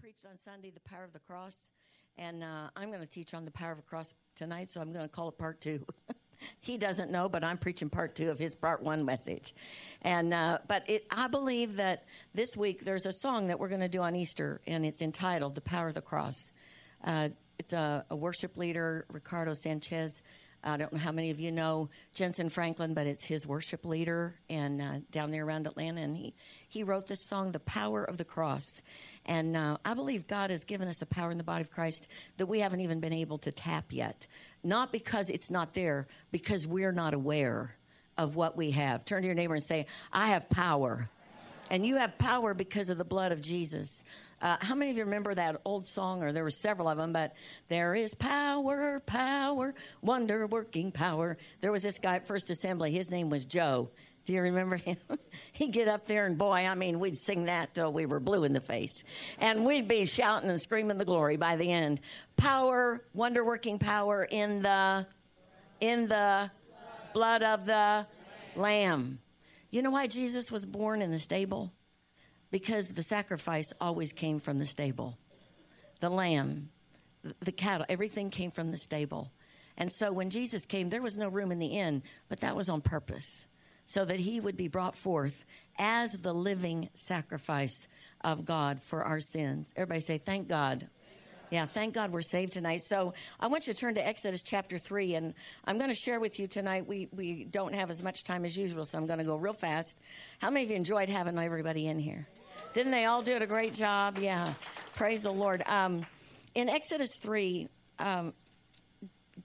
preached on Sunday the power of the cross, and uh, I'm going to teach on the power of the cross tonight, so I'm going to call it part two. he doesn't know, but I'm preaching part two of his part one message. And uh, but it, I believe that this week there's a song that we're going to do on Easter, and it's entitled "The Power of the Cross." Uh, it's a, a, worship leader, Ricardo Sanchez. I don't know how many of you know Jentezen Franklin, but it's his worship leader and uh, down there around Atlanta, and he he wrote this song, "The Power of the Cross." And uh, I believe God has given us a power in the body of Christ that we haven't even been able to tap yet. Not because it's not there, because we're not aware of what we have. Turn to your neighbor and say, I have power. And you have power because of the blood of Jesus. Uh, how many of you remember that old song, or there were several of them, but there is power, power, wonder working power. There was this guy at First Assembly, his name was Joe. Do you remember him? He'd get up there and boy, I mean, we'd sing that till we were blue in the face. And we'd be shouting and screaming the glory by the end. Power, wonder working power in the in the blood of the lamb. You know why Jesus was born in the stable? Because the sacrifice always came from the stable. The lamb, the cattle, everything came from the stable. And so when Jesus came, there was no room in the inn, but that was on purpose so that he would be brought forth as the living sacrifice of God for our sins. Everybody say, Thank God. Yeah, thank God we're saved tonight. So I want you to turn to Exodus chapter 3, and I'm going to share with you tonight. We, we don't have as much time as usual, so I'm going to go real fast. How many of you enjoyed having everybody in here? Didn't they all do it a great job? Yeah, praise the Lord. Um, in Exodus 3, um,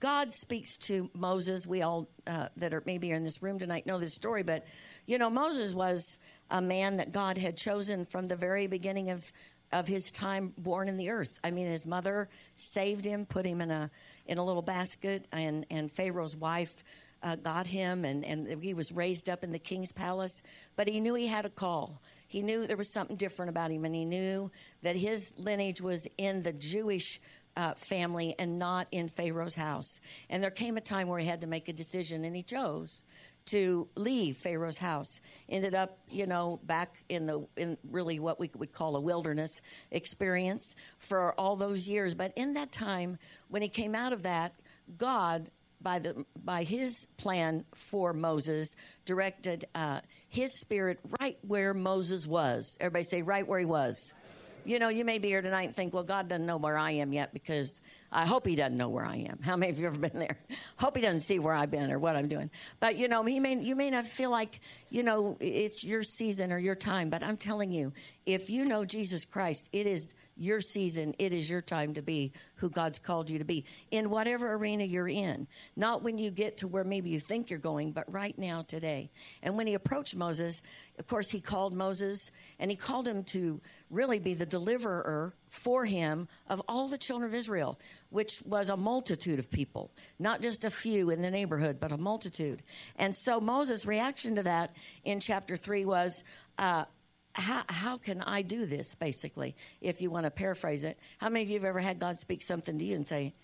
God speaks to Moses. We all uh, that are maybe in this room tonight know this story, but you know Moses was a man that God had chosen from the very beginning of of his time born in the earth. I mean, his mother saved him, put him in a in a little basket, and and Pharaoh's wife uh, got him, and and he was raised up in the king's palace. But he knew he had a call. He knew there was something different about him, and he knew that his lineage was in the Jewish uh, family and not in Pharaoh's house. And there came a time where he had to make a decision, and he chose to leave Pharaoh's house. Ended up, you know, back in the in really what we would call a wilderness experience for all those years. But in that time, when he came out of that, God by the by his plan for Moses directed uh, his spirit right where Moses was. Everybody say right where he was. You know, you may be here tonight and think, well, God doesn't know where I am yet because I hope He doesn't know where I am. How many of you ever been there? Hope He doesn't see where I've been or what I'm doing. But you know, He may you may not feel like you know it's your season or your time. But I'm telling you, if you know Jesus Christ, it is your season. It is your time to be who God's called you to be in whatever arena you're in. Not when you get to where maybe you think you're going, but right now, today. And when he approached Moses, of course, he called Moses and he called him to really be the deliverer for him of all the children of Israel, which was a multitude of people, not just a few in the neighborhood, but a multitude. And so Moses' reaction to that in chapter 3 was, uh, how, how can I do this, basically, if you want to paraphrase it? How many of you have ever had God speak something to you and say,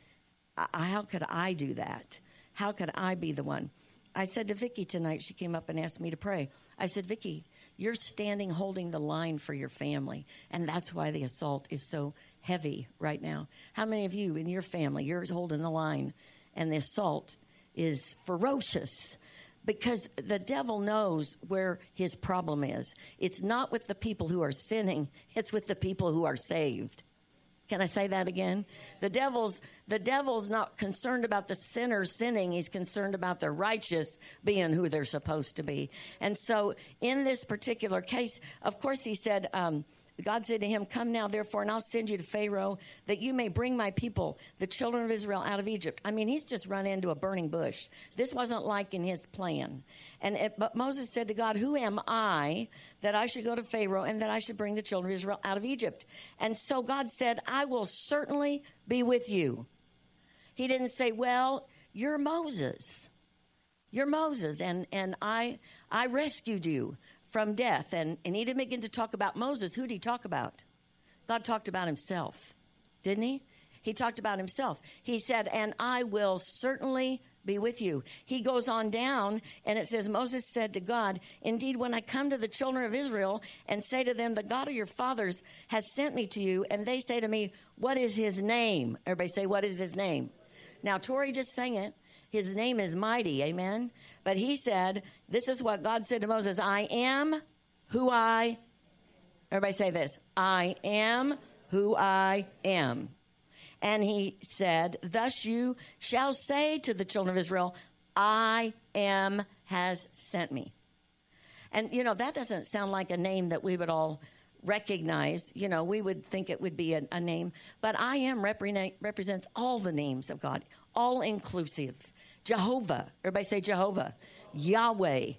How could I do that? How could I be the one? I said to Vicki tonight, she came up and asked me to pray. I said, Vicki, you're standing holding the line for your family, and that's why the assault is so heavy right now. How many of you in your family, you're holding the line, and the assault is ferocious? Because the devil knows where his problem is. It's not with the people who are sinning, it's with the people who are saved. Can I say that again? The devil's the devil's not concerned about the sinner sinning, he's concerned about the righteous being who they're supposed to be. And so in this particular case, of course he said um, God said to him, Come now, therefore, and I'll send you to Pharaoh that you may bring my people, the children of Israel, out of Egypt. I mean, he's just run into a burning bush. This wasn't like in his plan. And it, but Moses said to God, Who am I that I should go to Pharaoh and that I should bring the children of Israel out of Egypt? And so God said, I will certainly be with you. He didn't say, Well, you're Moses. You're Moses, and, and I I rescued you from death. And, and he didn't begin to talk about Moses. Who did he talk about? God talked about himself, didn't he? He talked about himself. He said, And I will certainly be with you. He goes on down and it says, Moses said to God, Indeed, when I come to the children of Israel and say to them, The God of your fathers has sent me to you, and they say to me, What is his name? Everybody say, What is his name? Now, Tori just sang it. His name is mighty, amen. But he said, This is what God said to Moses I am who I. Everybody say this I am who I am. And he said, Thus you shall say to the children of Israel, I am has sent me. And, you know, that doesn't sound like a name that we would all recognize. You know, we would think it would be a, a name. But I am repre- represents all the names of God, all inclusive. Jehovah. Everybody say Jehovah. Yahweh.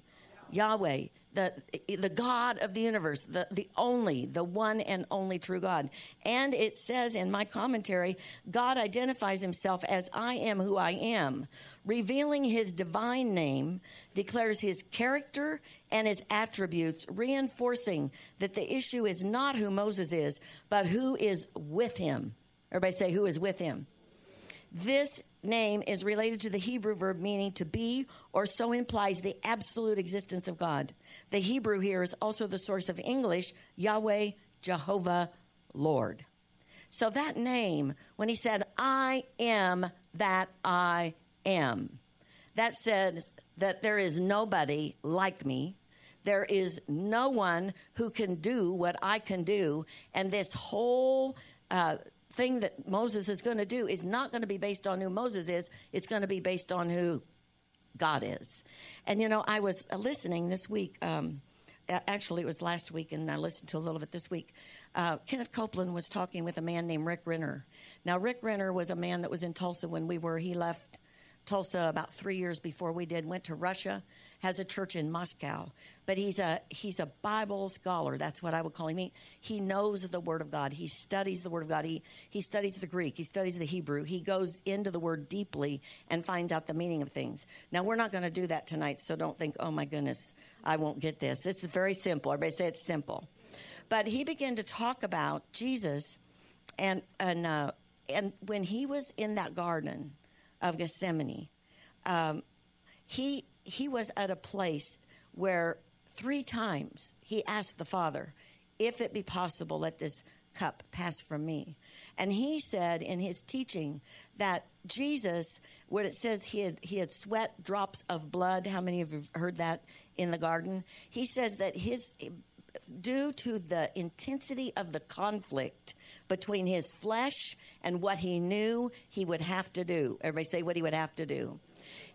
Yahweh the, the God of the universe, the, the only, the one and only true God. And it says in my commentary, God identifies himself as I am who I am, revealing his divine name, declares his character and his attributes, reinforcing that the issue is not who Moses is, but who is with him. Everybody say, who is with him. This name is related to the Hebrew verb meaning to be, or so implies the absolute existence of God. The Hebrew here is also the source of English, Yahweh, Jehovah, Lord. So that name, when he said, I am that I am, that says that there is nobody like me. There is no one who can do what I can do. And this whole uh, thing that Moses is going to do is not going to be based on who Moses is, it's going to be based on who God is. And you know, I was uh, listening this week. Um, actually, it was last week, and I listened to a little bit this week. Uh, Kenneth Copeland was talking with a man named Rick Renner. Now, Rick Renner was a man that was in Tulsa when we were. He left Tulsa about three years before we did. Went to Russia, has a church in Moscow. But he's a he's a Bible scholar. That's what I would call him. He, he knows the Word of God. He studies the Word of God. He he studies the Greek. He studies the Hebrew. He goes into the Word deeply and finds out the meaning of things. Now we're not going to do that tonight, so don't think, oh my goodness, I won't get this. This is very simple. Everybody say it's simple. But he began to talk about Jesus, and and uh, and when he was in that garden of Gethsemane, um, he he was at a place where three times he asked the Father, "If it be possible, let this cup pass from me." And he said in his teaching that Jesus, what it says he had he had sweat drops of blood. How many of you have heard that in the garden? He says that his due to the intensity of the conflict between his flesh and what he knew he would have to do. Everybody say what he would have to do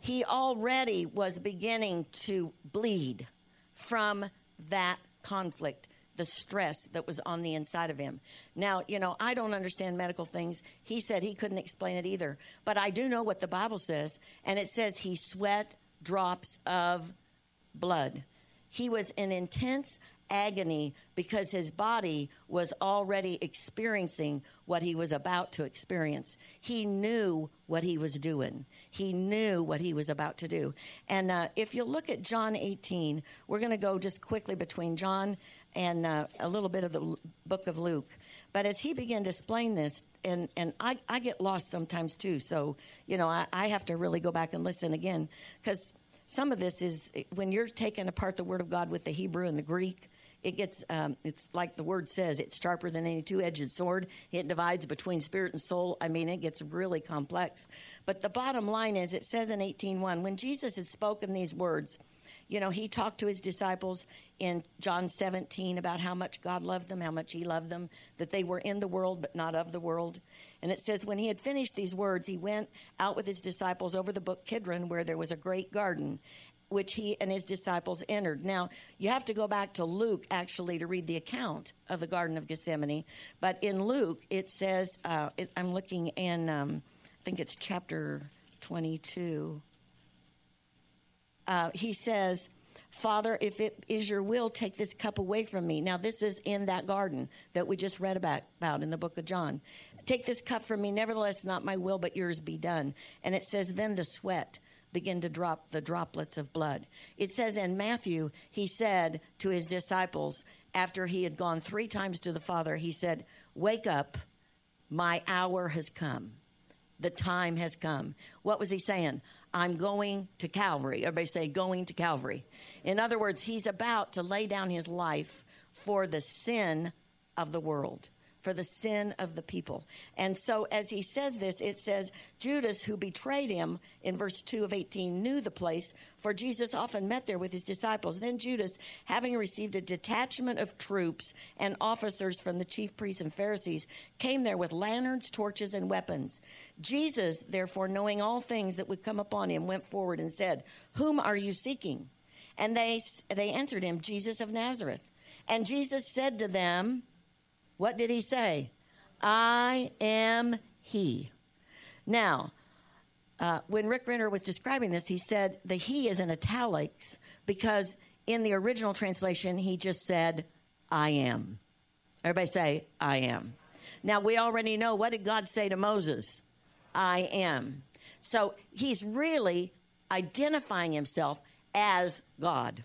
he already was beginning to bleed from that conflict, the stress that was on the inside of him. Now, you know, I don't understand medical things. He said he couldn't explain it either. But I do know what the Bible says, and it says he sweat drops of blood. He was in intense agony because his body was already experiencing what he was about to experience. He knew what he was doing. He knew what he was about to do. And uh, if you look at John 18, we're going to go just quickly between John and uh, a little bit of the book of Luke. But as he began to explain this, and, and I, I get lost sometimes too, so, you know, I, I have to really go back and listen again because some of this is when you're taking apart the Word of God with the Hebrew and the Greek, it gets um, it's like the word says it's sharper than any two-edged sword. It divides between spirit and soul. I mean it gets really complex. But the bottom line is it says in 18.1 when jesus had spoken these words you know he talked to his disciples in john 17 about how much god loved them how much he loved them that they were in the world but not of the world. And it says when he had finished these words he went out with his disciples over the brook kidron where there was a great garden which he and his disciples entered. Now, you have to go back to Luke actually to read the account of the Garden of Gethsemane. But in Luke, it says, uh, it, I'm looking in, um, I think it's chapter 22. Uh, he says, Father, if it is your will, take this cup away from me. Now, this is in that garden that we just read about, about in the book of John. Take this cup from me. Nevertheless, not my will, but yours be done. And it says, then the sweat begin to drop the droplets of blood. It says in Matthew, he said to his disciples, after he had gone three times to the Father, he said, Wake up, my hour has come. The time has come. What was he saying? I'm going to Calvary. Everybody say, going to Calvary. In other words, he's about to lay down his life for the sin of the world for the sin of the people. And so, as he says this, it says, Judas, who betrayed him in verse 2 of 18, knew the place, for Jesus often met there with his disciples. Then Judas, having received a detachment of troops and officers from the chief priests and Pharisees, came there with lanterns, torches, and weapons. Jesus, therefore, knowing all things that would come upon him, went forward and said, Whom are you seeking? And they, they answered him, Jesus of Nazareth. And Jesus said to them, what did he say? I am he. Now, uh, when Rick Renner was describing this, he said the he is in italics because in the original translation, he just said, I am. Everybody say, I am. Now, we already know what did God say to Moses? I am. So he's really identifying himself as God.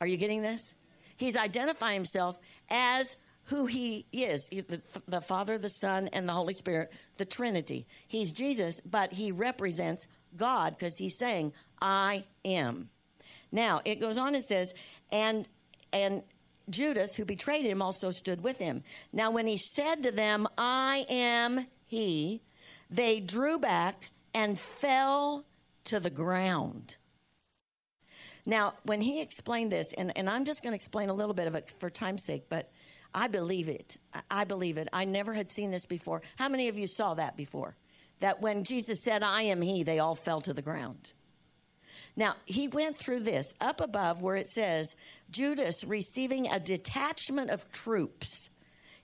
Are you getting this? He's identifying himself as who he is the, the, Father, the Son, and the Holy Spirit, the Trinity. He's Jesus, but he represents God because he's saying, I am. Now, it goes on and says, and, and Judas, who betrayed him, also stood with him. Now, when he said to them, I am he, they drew back and fell to the ground. Now, when he explained this, and, and I'm just going to explain a little bit of it for time's sake, but I believe it. I believe it. I never had seen this before. How many of you saw that before? That when Jesus said, I am he, they all fell to the ground. Now, he went through this up above where it says, Judas receiving a detachment of troops.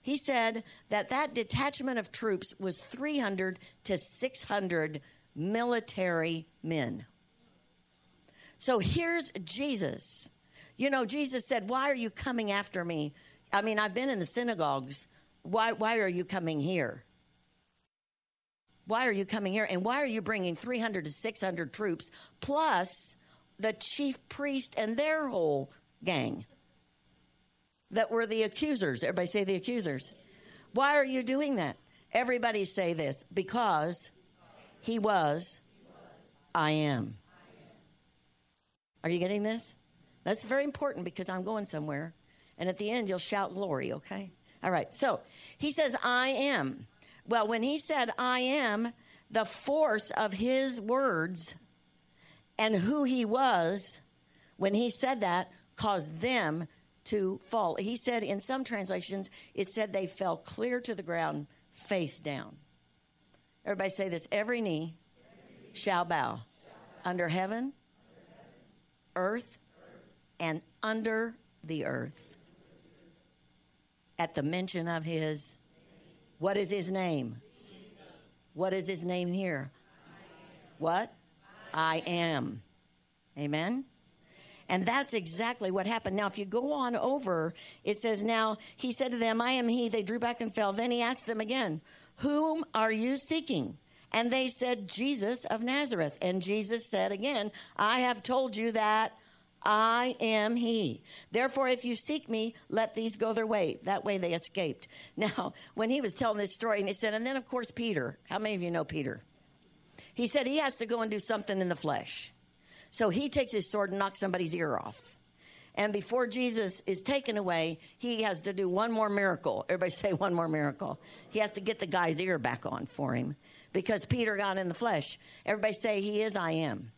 He said that that detachment of troops was 300 to 600 military men. So here's Jesus. You know, Jesus said, Why are you coming after me? I mean, I've been in the synagogues. Why, why are you coming here? Why are you coming here? And why are you bringing 300 to 600 troops plus the chief priest and their whole gang that were the accusers? Everybody say the accusers. Why are you doing that? Everybody say this because he was, I am. Are you getting this? That's very important because I'm going somewhere. And at the end, you'll shout glory, okay? All right. So he says, I am. Well, when he said, I am, the force of his words and who he was, when he said that, caused them to fall. He said in some translations, it said they fell clear to the ground, face down. Everybody say this every knee, shall, bow. under heaven, earth, and under the earth. At the mention of his, what is his name? What is his name here? What? I am. Amen? And that's exactly what happened. Now, if you go on over, it says, Now he said to them, I am he. They drew back and fell. Then he asked them again, Whom are you seeking? And they said, Jesus of Nazareth. And Jesus said again, I have told you that I am he. Therefore, if you seek me, let these go their way. That way they escaped. Now, when he was telling this story, and he said, and then of course, Peter. How many of you know Peter? He said he has to go and do something in the flesh. So he takes his sword and knocks somebody's ear off. And before Jesus is taken away, he has to do one more miracle. Everybody say one more miracle. He has to get the guy's ear back on for him because Peter got in the flesh. Everybody say, He is I am.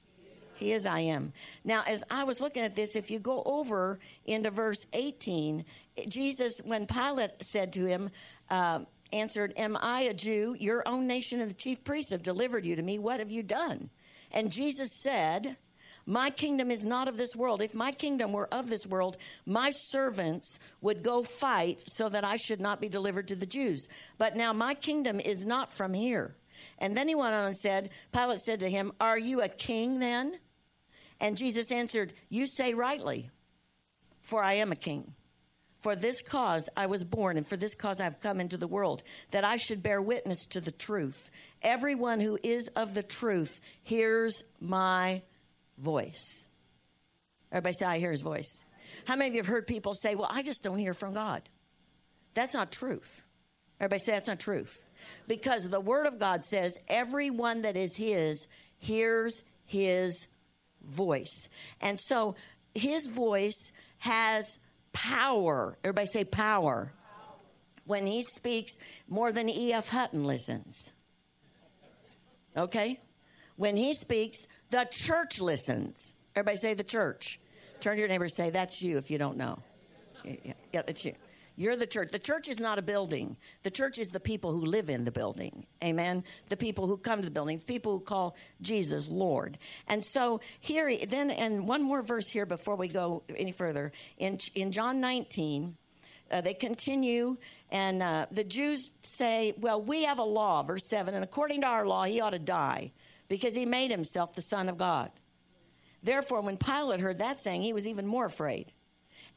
He is I am. Now, as I was looking at this, if you go over into verse 18, Jesus, when Pilate said to him, uh, answered, Am I a Jew? Your own nation and the chief priests have delivered you to me. What have you done? And Jesus said, my kingdom is not of this world. If my kingdom were of this world, my servants would go fight so that I should not be delivered to the Jews. But now my kingdom is not from here. And then he went on and said, Pilate said to him, Are you a king then? And Jesus answered, You say rightly, for I am a king. For this cause I was born, and for this cause I have come into the world, that I should bear witness to the truth. Everyone who is of the truth hears my voice. Everybody say, I hear his voice. How many of you have heard people say, Well, I just don't hear from God? That's not truth. Everybody say, That's not truth. Because the Word of God says, Everyone that is his hears his voice. And so his voice has power. Everybody say power. When he speaks, more than E.F. Hutton listens. Okay? When he speaks, the church listens. Everybody say the church. Turn to your neighbor and say, That's you if you don't know. Yeah, yeah, that's you. You're the church. The church is not a building. The church is the people who live in the building. Amen. The people who come to the building, the people who call Jesus Lord. And so here, then, and one more verse here before we go any further. In, in John 19, uh, they continue, and uh, the Jews say, Well, we have a law, verse 7, and according to our law, he ought to die because he made himself the Son of God. Therefore, when Pilate heard that saying, he was even more afraid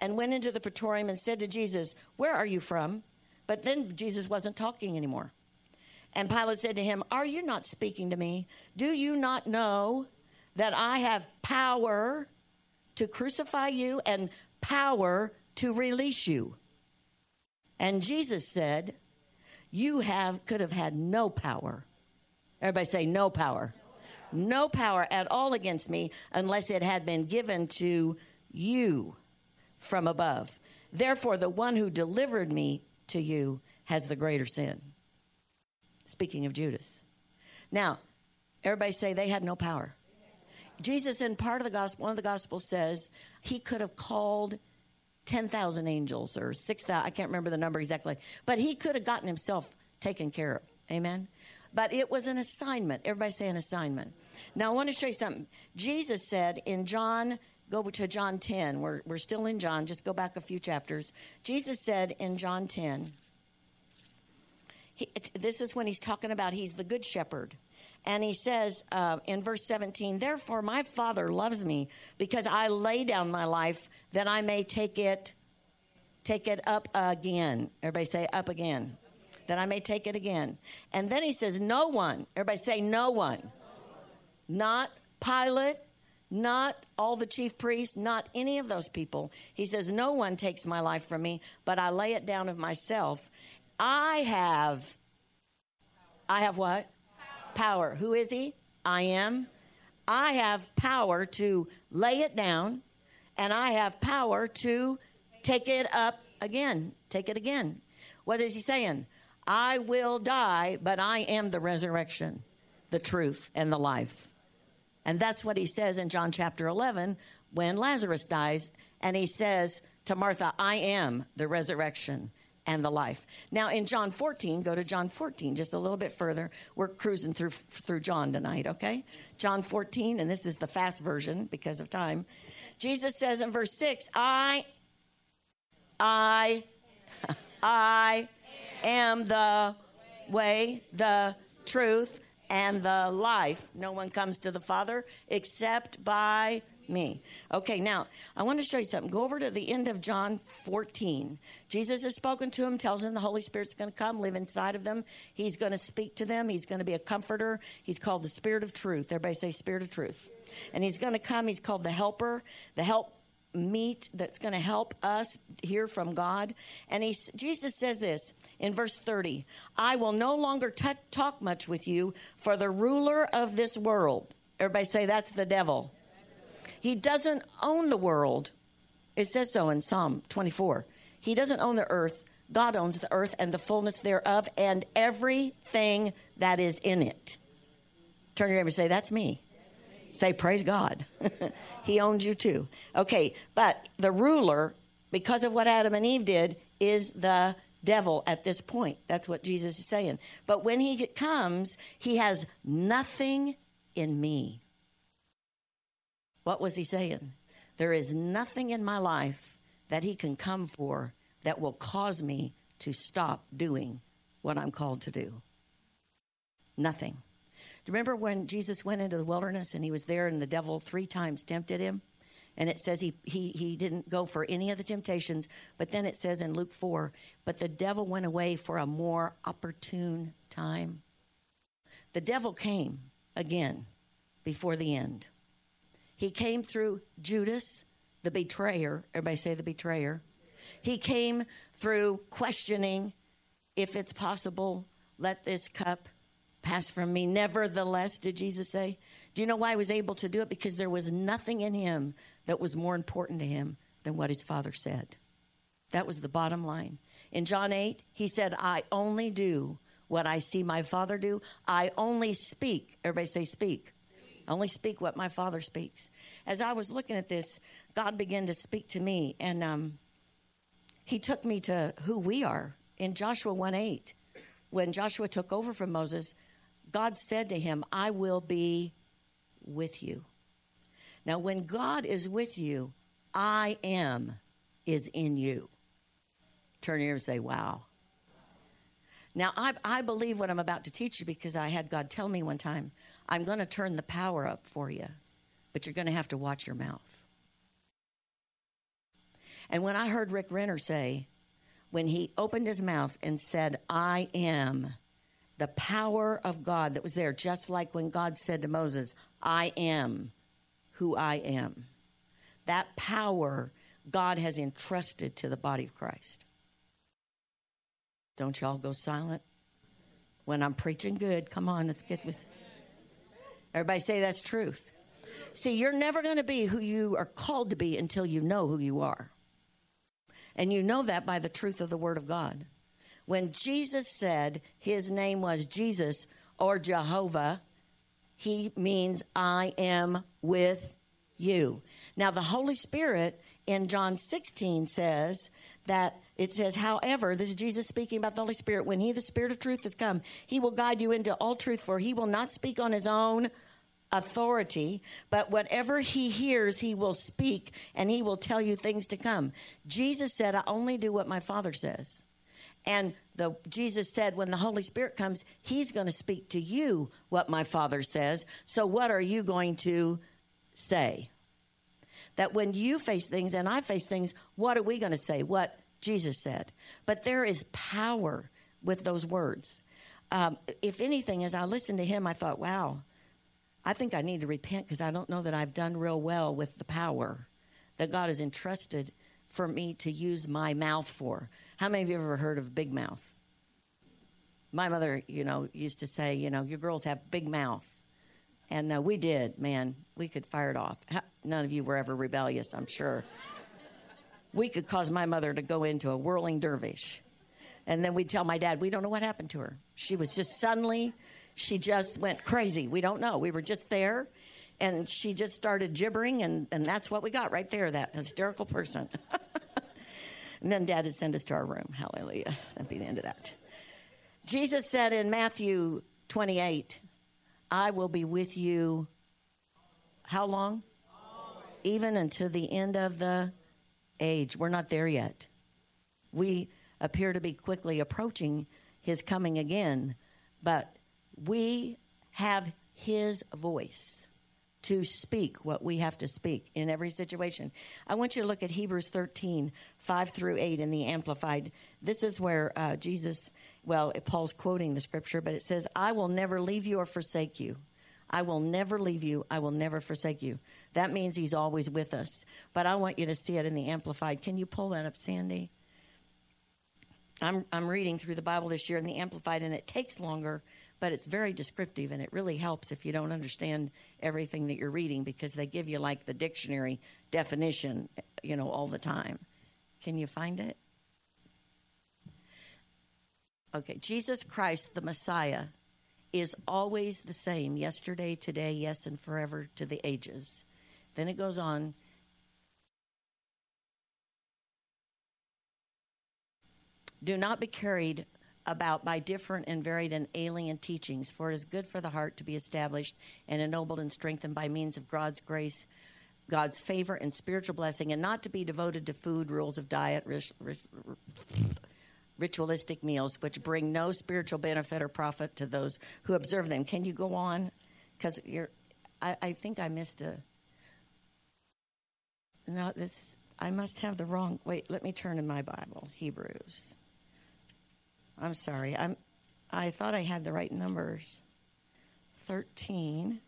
and went into the praetorium and said to Jesus, Where are you from? But then Jesus wasn't talking anymore. And Pilate said to him, Are you not speaking to me? Do you not know that I have power to crucify you and power to release you? And Jesus said, You have could have had no power. Everybody say no power. No power at all against me unless it had been given to you from above. Therefore, the one who delivered me to you has the greater sin. Speaking of Judas. Now, everybody say they had no power. Jesus, in part of the gospel, one of the gospels says he could have called 10,000 angels or 6,000, I can't remember the number exactly, but he could have gotten himself taken care of. Amen? But it was an assignment. Everybody say an assignment. Now, I want to show you something. Jesus said in John go to John 10. We're, we're still in John. Just go back a few chapters. Jesus said in John 10, he, this is when he's talking about he's the good shepherd. And he says uh, in verse 17, Therefore my Father loves me because I lay down my life that I may take it, take it up again. Everybody say up again. That I may take it again. And then he says, No one. Everybody say no one. Not Pilate, not all the chief priests, not any of those people. He says, No one takes my life from me, but I lay it down of myself. I have, I have what? Power. power. Who is he? I am. I have power to lay it down, and I have power to take it up again. Take it again. What is he saying? I will die, but I am the resurrection, the truth, and the life. And that's what he says in John chapter 11 when Lazarus dies. And he says to Martha, I am the resurrection and the life. Now in John 14, go to John 14 just a little bit further. We're cruising through through John tonight, okay? John 14 and this is the fast version because of time. Jesus says in verse 6, I I I am the way, the truth, and the life. No one comes to the Father except by me. Okay, now I want to show you something. Go over to the end of John 14. Jesus has spoken to him, tells him the Holy Spirit's going to come, live inside of them. He's going to speak to them. He's going to be a comforter. He's called the Spirit of Truth. Everybody say Spirit of Truth. And he's going to come. He's called the Helper. The help meet that's going to help us hear from God. And he, Jesus says this in verse 30 I will no longer t- talk much with you, for the ruler of this world, everybody say that's the devil. He doesn't own the world. It says so in Psalm 24. He doesn't own the earth. God owns the earth and the fullness thereof and everything that is in it. Turn your neighbor and say, That's me. Say, Praise God. he owns you too. Okay, but the ruler, because of what Adam and Eve did, is the devil at this point. That's what Jesus is saying. But when he comes, he has nothing in me. What was he saying? There is nothing in my life that he can come for that will cause me to stop doing what I'm called to do. Nothing. You remember when Jesus went into the wilderness and he was there and the devil three times tempted him? And it says he, he, he didn't go for any of the temptations. But then it says in Luke 4, but the devil went away for a more opportune time. The devil came again before the end. He came through Judas, the betrayer. Everybody say the betrayer. He came through questioning if it's possible, let this cup pass from me. Nevertheless, did Jesus say? Do you know why he was able to do it? Because there was nothing in him that was more important to him than what his father said. That was the bottom line. In John 8, he said, I only do what I see my father do. I only speak. Everybody say, speak. I only speak what my father speaks. As I was looking at this, God began to speak to me, and um, he took me to who we are in Joshua 1 8. When Joshua took over from Moses, God said to him, I will be with you. Now, when God is with you, I am is in you. Turn here and say, Wow. Now, I, I believe what I'm about to teach you because I had God tell me one time, I'm going to turn the power up for you, but you're going to have to watch your mouth. And when I heard Rick Renner say, when he opened his mouth and said, I am, the power of God that was there, just like when God said to Moses, I am who I am. That power God has entrusted to the body of Christ. Don't y'all go silent when I'm preaching good. Come on, let's get this. Everybody say that's truth. See, you're never going to be who you are called to be until you know who you are. And you know that by the truth of the Word of God. When Jesus said his name was Jesus or Jehovah, he means I am with you. Now, the Holy Spirit in John 16 says that it says, however, this is Jesus speaking about the Holy Spirit. When He, the Spirit of truth, has come, He will guide you into all truth, for He will not speak on His own authority, but whatever He hears, He will speak, and He will tell you things to come. Jesus said, I only do what my Father says. And the Jesus said when the Holy Spirit comes, he's going to speak to you what my Father says. So what are you going to say? That when you face things and I face things, what are we going to say? What Jesus said. But there is power with those words. Um, if anything, as I listened to him, I thought, wow, I think I need to repent because I don't know that I've done real well with the power that God has entrusted for me to use my mouth for. How many of you ever heard of big mouth? My mother, you know, used to say, you know, your girls have big mouth. And uh, we did, man. We could fire it off. None of you were ever rebellious, I'm sure we could cause my mother to go into a whirling dervish. And then we'd tell my dad, we don't know what happened to her. She was just suddenly, she just went crazy. We don't know. We were just there, and she just started gibbering, and, and that's what we got right there that hysterical person. and then dad would send us to our room. Hallelujah. That'd be the end of that. Jesus said in Matthew 28, I will be with you how long? Even until the end of the age. We're not there yet. We appear to be quickly approaching his coming again, but we have his voice to speak what we have to speak in every situation. I want you to look at Hebrews 13, 5 through 8 in the Amplified. This is where uh, Jesus, well, Paul's quoting the scripture, but it says, I will never leave you or forsake you. I will never leave you. I will never forsake you. That means he's always with us. But I want you to see it in the Amplified. Can you pull that up, Sandy? I'm, I'm reading through the Bible this year in the Amplified, and it takes longer, but it's very descriptive, and it really helps if you don't understand everything that you're reading because they give you like the dictionary definition, eh, you know, all the time. Can you find it? Okay, Jesus Christ, the Messiah, is always the same yesterday, today, yes, and forever to the ages. Then it goes on. Do not be carried about by different and varied and alien teachings, for it is good for the heart to be established and ennobled and strengthened by means of God's grace, God's favor, and spiritual blessing, and not to be devoted to food, rules of diet, ritualistic meals, which bring no spiritual benefit or profit to those who observe them. Can you go on? Because you're, I, I think I missed a. No, this I must have the wrong. Wait, let me turn in my Bible, Hebrews. I'm sorry. I'm. I thought I had the right numbers. Thirteen,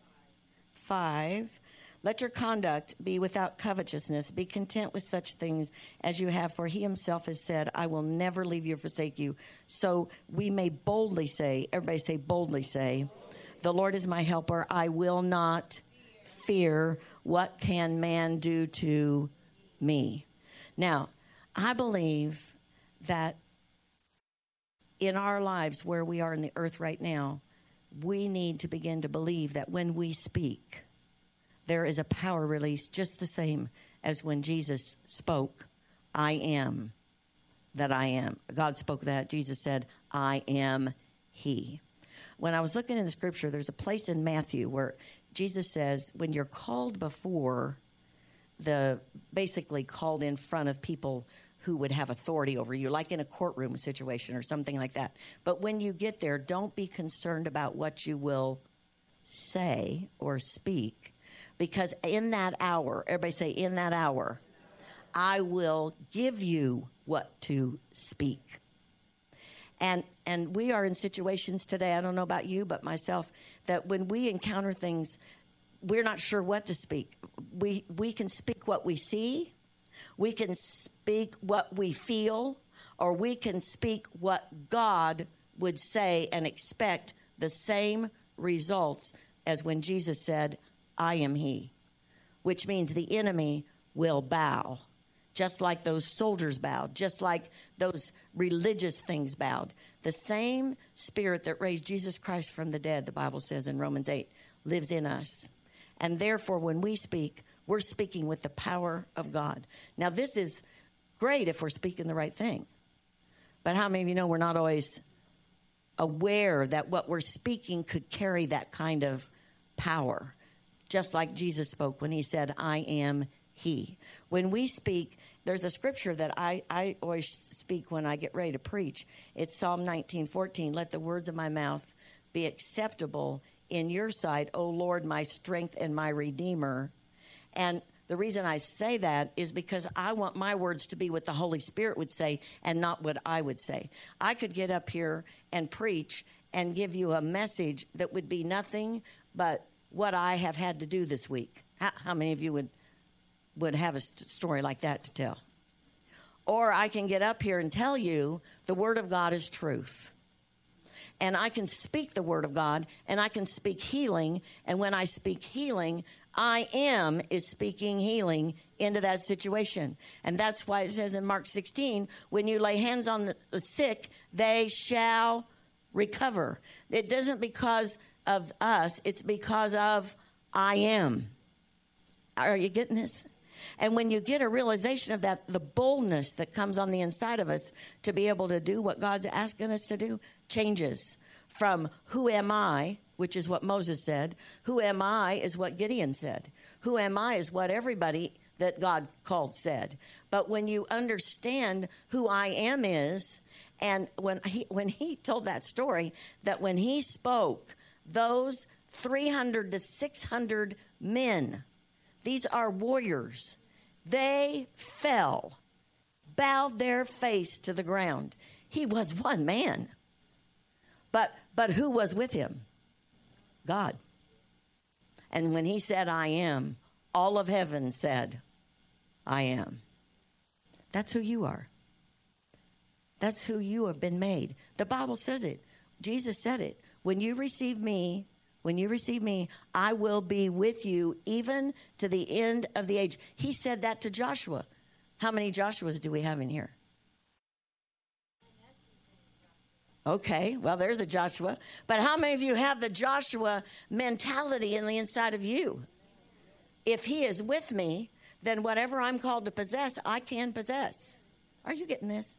five. Let your conduct be without covetousness. Be content with such things as you have, for he himself has said, I will never leave you or forsake you. So we may boldly say, everybody say, boldly say, The Lord is my helper. I will not fear. What can man do to me? Now, I believe that in our lives where we are in the earth right now, we need to begin to believe that when we speak, there is a power release just the same as when Jesus spoke, I am that I am. God spoke that. Jesus said, I am He. When I was looking in the scripture, there's a place in Matthew where Jesus says, when you're called before the basically called in front of people who would have authority over you, like in a courtroom situation or something like that. But when you get there, don't be concerned about what you will say or speak, because in that hour, everybody say, in that hour, I will give you what to speak. And and we are in situations today, I don't know about you, but myself, that when we encounter things, we're not sure what to speak. We we can speak what we see, we can speak what we feel, or we can speak what God would say and expect the same results as when Jesus said, I am He, which means the enemy will bow, just like those soldiers bowed, just like those religious things bowed. The same spirit that raised Jesus Christ from the dead, the Bible says in Romans 8, lives in us. And therefore, when we speak, we're speaking with the power of God. Now, this is great if we're speaking the right thing. But how many of you know we're not always aware that what we're speaking could carry that kind of power? Just like Jesus spoke when he said, I am he. When we speak, there's a scripture that I, I always speak when I get ready to preach. It's Psalm 19 14. Let the words of my mouth be acceptable in your sight, O Lord, my strength and my redeemer. And the reason I say that is because I want my words to be what the Holy Spirit would say and not what I would say. I could get up here and preach and give you a message that would be nothing but what I have had to do this week. How, how many of you would would have a st- story like that to tell? Or I can get up here and tell you the word of God is truth and I can speak the word of God and I can speak healing. And when I speak healing, I am is speaking healing into that situation. And that's why it says in Mark 16, when you lay hands on the sick, they shall recover. It doesn't because of us, it's because of I am. Are you getting this? And when you get a realization of that, the boldness that comes on the inside of us to be able to do what God's asking us to do changes from who am I which is what Moses said. Who am I is what Gideon said. Who am I is what everybody that God called said. But when you understand who I am is, and when he, when he told that story, that when he spoke, those 300 to 600 men, these are warriors, they fell, bowed their face to the ground. He was one man. But, but who was with him? God. And when he said, I am, all of heaven said, I am. That's who you are. That's who you have been made. The Bible says it. Jesus said it. When you receive me, when you receive me, I will be with you even to the end of the age. He said that to Joshua. How many Joshuas do we have in here? Okay, well, there's a Joshua. But how many of you have the Joshua mentality in the inside of you? If he is with me, then whatever I'm called to possess, I can possess. Are you getting this?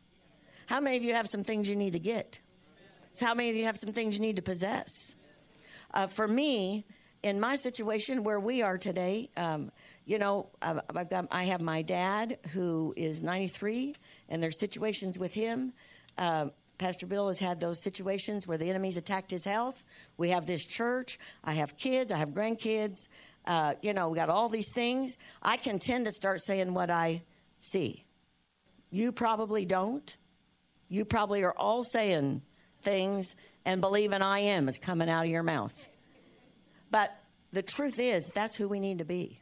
How many of you have some things you need to get? So how many of you have some things you need to possess? Uh, for me, in my situation where we are today, um, you know, I've got, I have my dad who is 93, and there's situations with him. Uh, Pastor Bill has had those situations where the enemy's attacked his health. We have this church. I have kids. I have grandkids. Uh, you know, we got all these things. I can tend to start saying what I see. You probably don't. You probably are all saying things and believing I am is coming out of your mouth. But the truth is, that's who we need to be.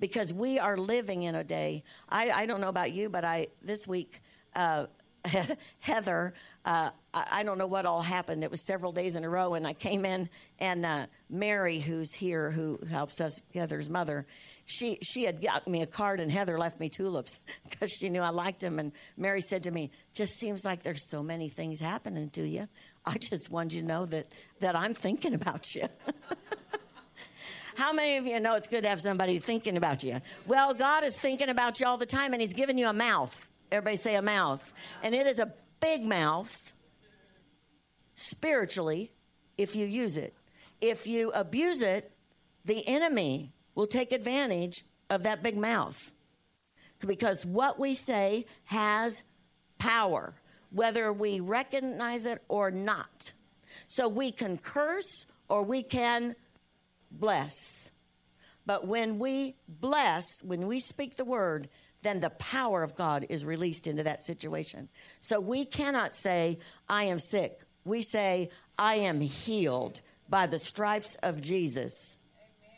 Because we are living in a day. I, I don't know about you, but I this week uh, Heather, uh, I, don't know what all happened. It was several days in a row, and I came in, and uh, Mary, who's here, who helps us, Heather's mother, she she had got me a card, and Heather left me tulips because she knew I liked them. And Mary said to me, "Just seems like there's so many things happening to you. I just wanted you to know that that I'm thinking about you." How many of you know it's good to have somebody thinking about you? Well, God is thinking about you all the time, and He's given you a mouth. Everybody say a mouth. And it is a big mouth spiritually if you use it. If you abuse it, the enemy will take advantage of that big mouth. Because what we say has power, whether we recognize it or not. So we can curse or we can bless. But when we bless, when we speak the word, then the power of God is released into that situation. So we cannot say, I am sick. We say, I am healed by the stripes of Jesus.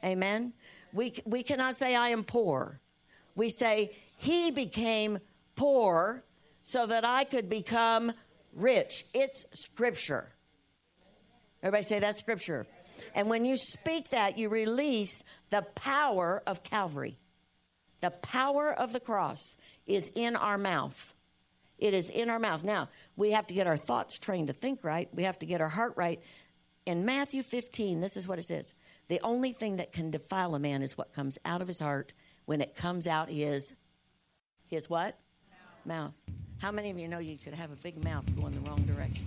Amen. Amen. We, we cannot say, I am poor. We say, He became poor so that I could become rich. It's scripture. Everybody say that's scripture. And when you speak that, you release the power of Calvary. The power of the cross is in our mouth. It is in our mouth. Now, we have to get our thoughts trained to think right. We have to get our heart right. In Matthew 15, this is what it says The only thing that can defile a man is what comes out of his heart. When it comes out, his, his what? Mouth. mouth. How many of you know you could have a big mouth going the wrong direction?